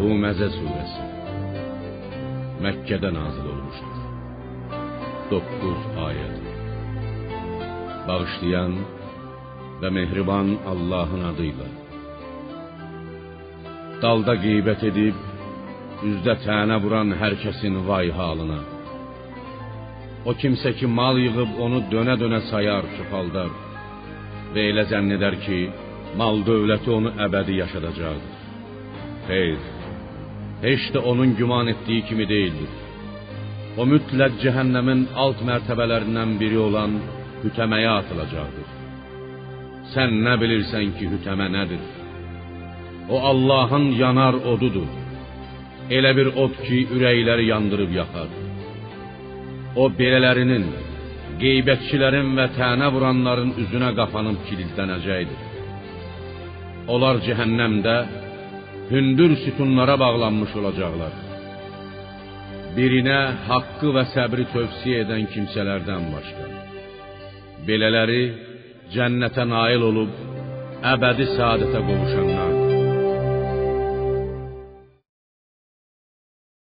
Huməzə surəsi Məkkədə nazil olmuşdur. 9 ayət. Bağışlayan və mehriban Allahın adıyla. Dalda qeybət edib üzdə tənə vuran hər kəsin vay halına. O kimsə ki mal yığıb onu dönə-dönə sayar, çoxaldar və elə zənn edər ki, mal dövləti onu əbədi yaşadacaqdır. Xeyr, heç də onun güman etdiyi kimi deyildir. O mütləq cəhənnəmin alt mərtəbələrindən biri olan hütəməyə atılacaqdır. Sən nə bilirsən ki, hütəmə nədir? O Allahın yanar odudur. Elə bir od ki, ürəkləri yandırıb yaxar. O belələrinin, qeybətçilərin və tənə vuranların üzünə qapanıb kilidlənəcəkdir. Onlar cəhənnəmdə hündür sütunlara bağlanmış olacaqlar. Birinə haqqı və səbri tövsiyə edən kimsələrdən başqa. Belələri cənnətə nail olub əbədi saadətə qovuşanlar.